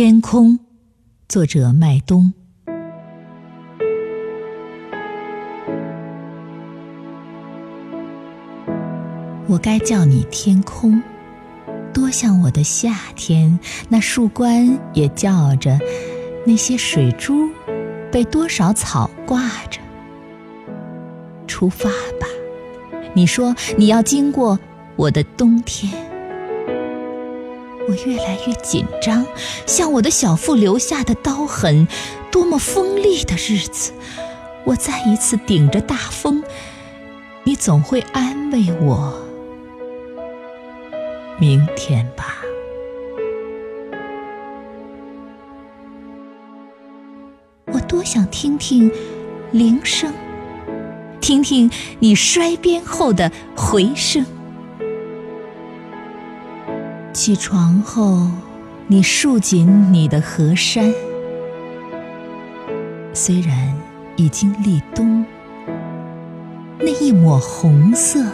天空，作者麦冬。我该叫你天空，多像我的夏天。那树冠也叫着，那些水珠被多少草挂着。出发吧，你说你要经过我的冬天。我越来越紧张，像我的小腹留下的刀痕。多么锋利的日子！我再一次顶着大风，你总会安慰我。明天吧，我多想听听铃声，听听你摔鞭后的回声。起床后，你束紧你的河山，虽然已经立冬，那一抹红色。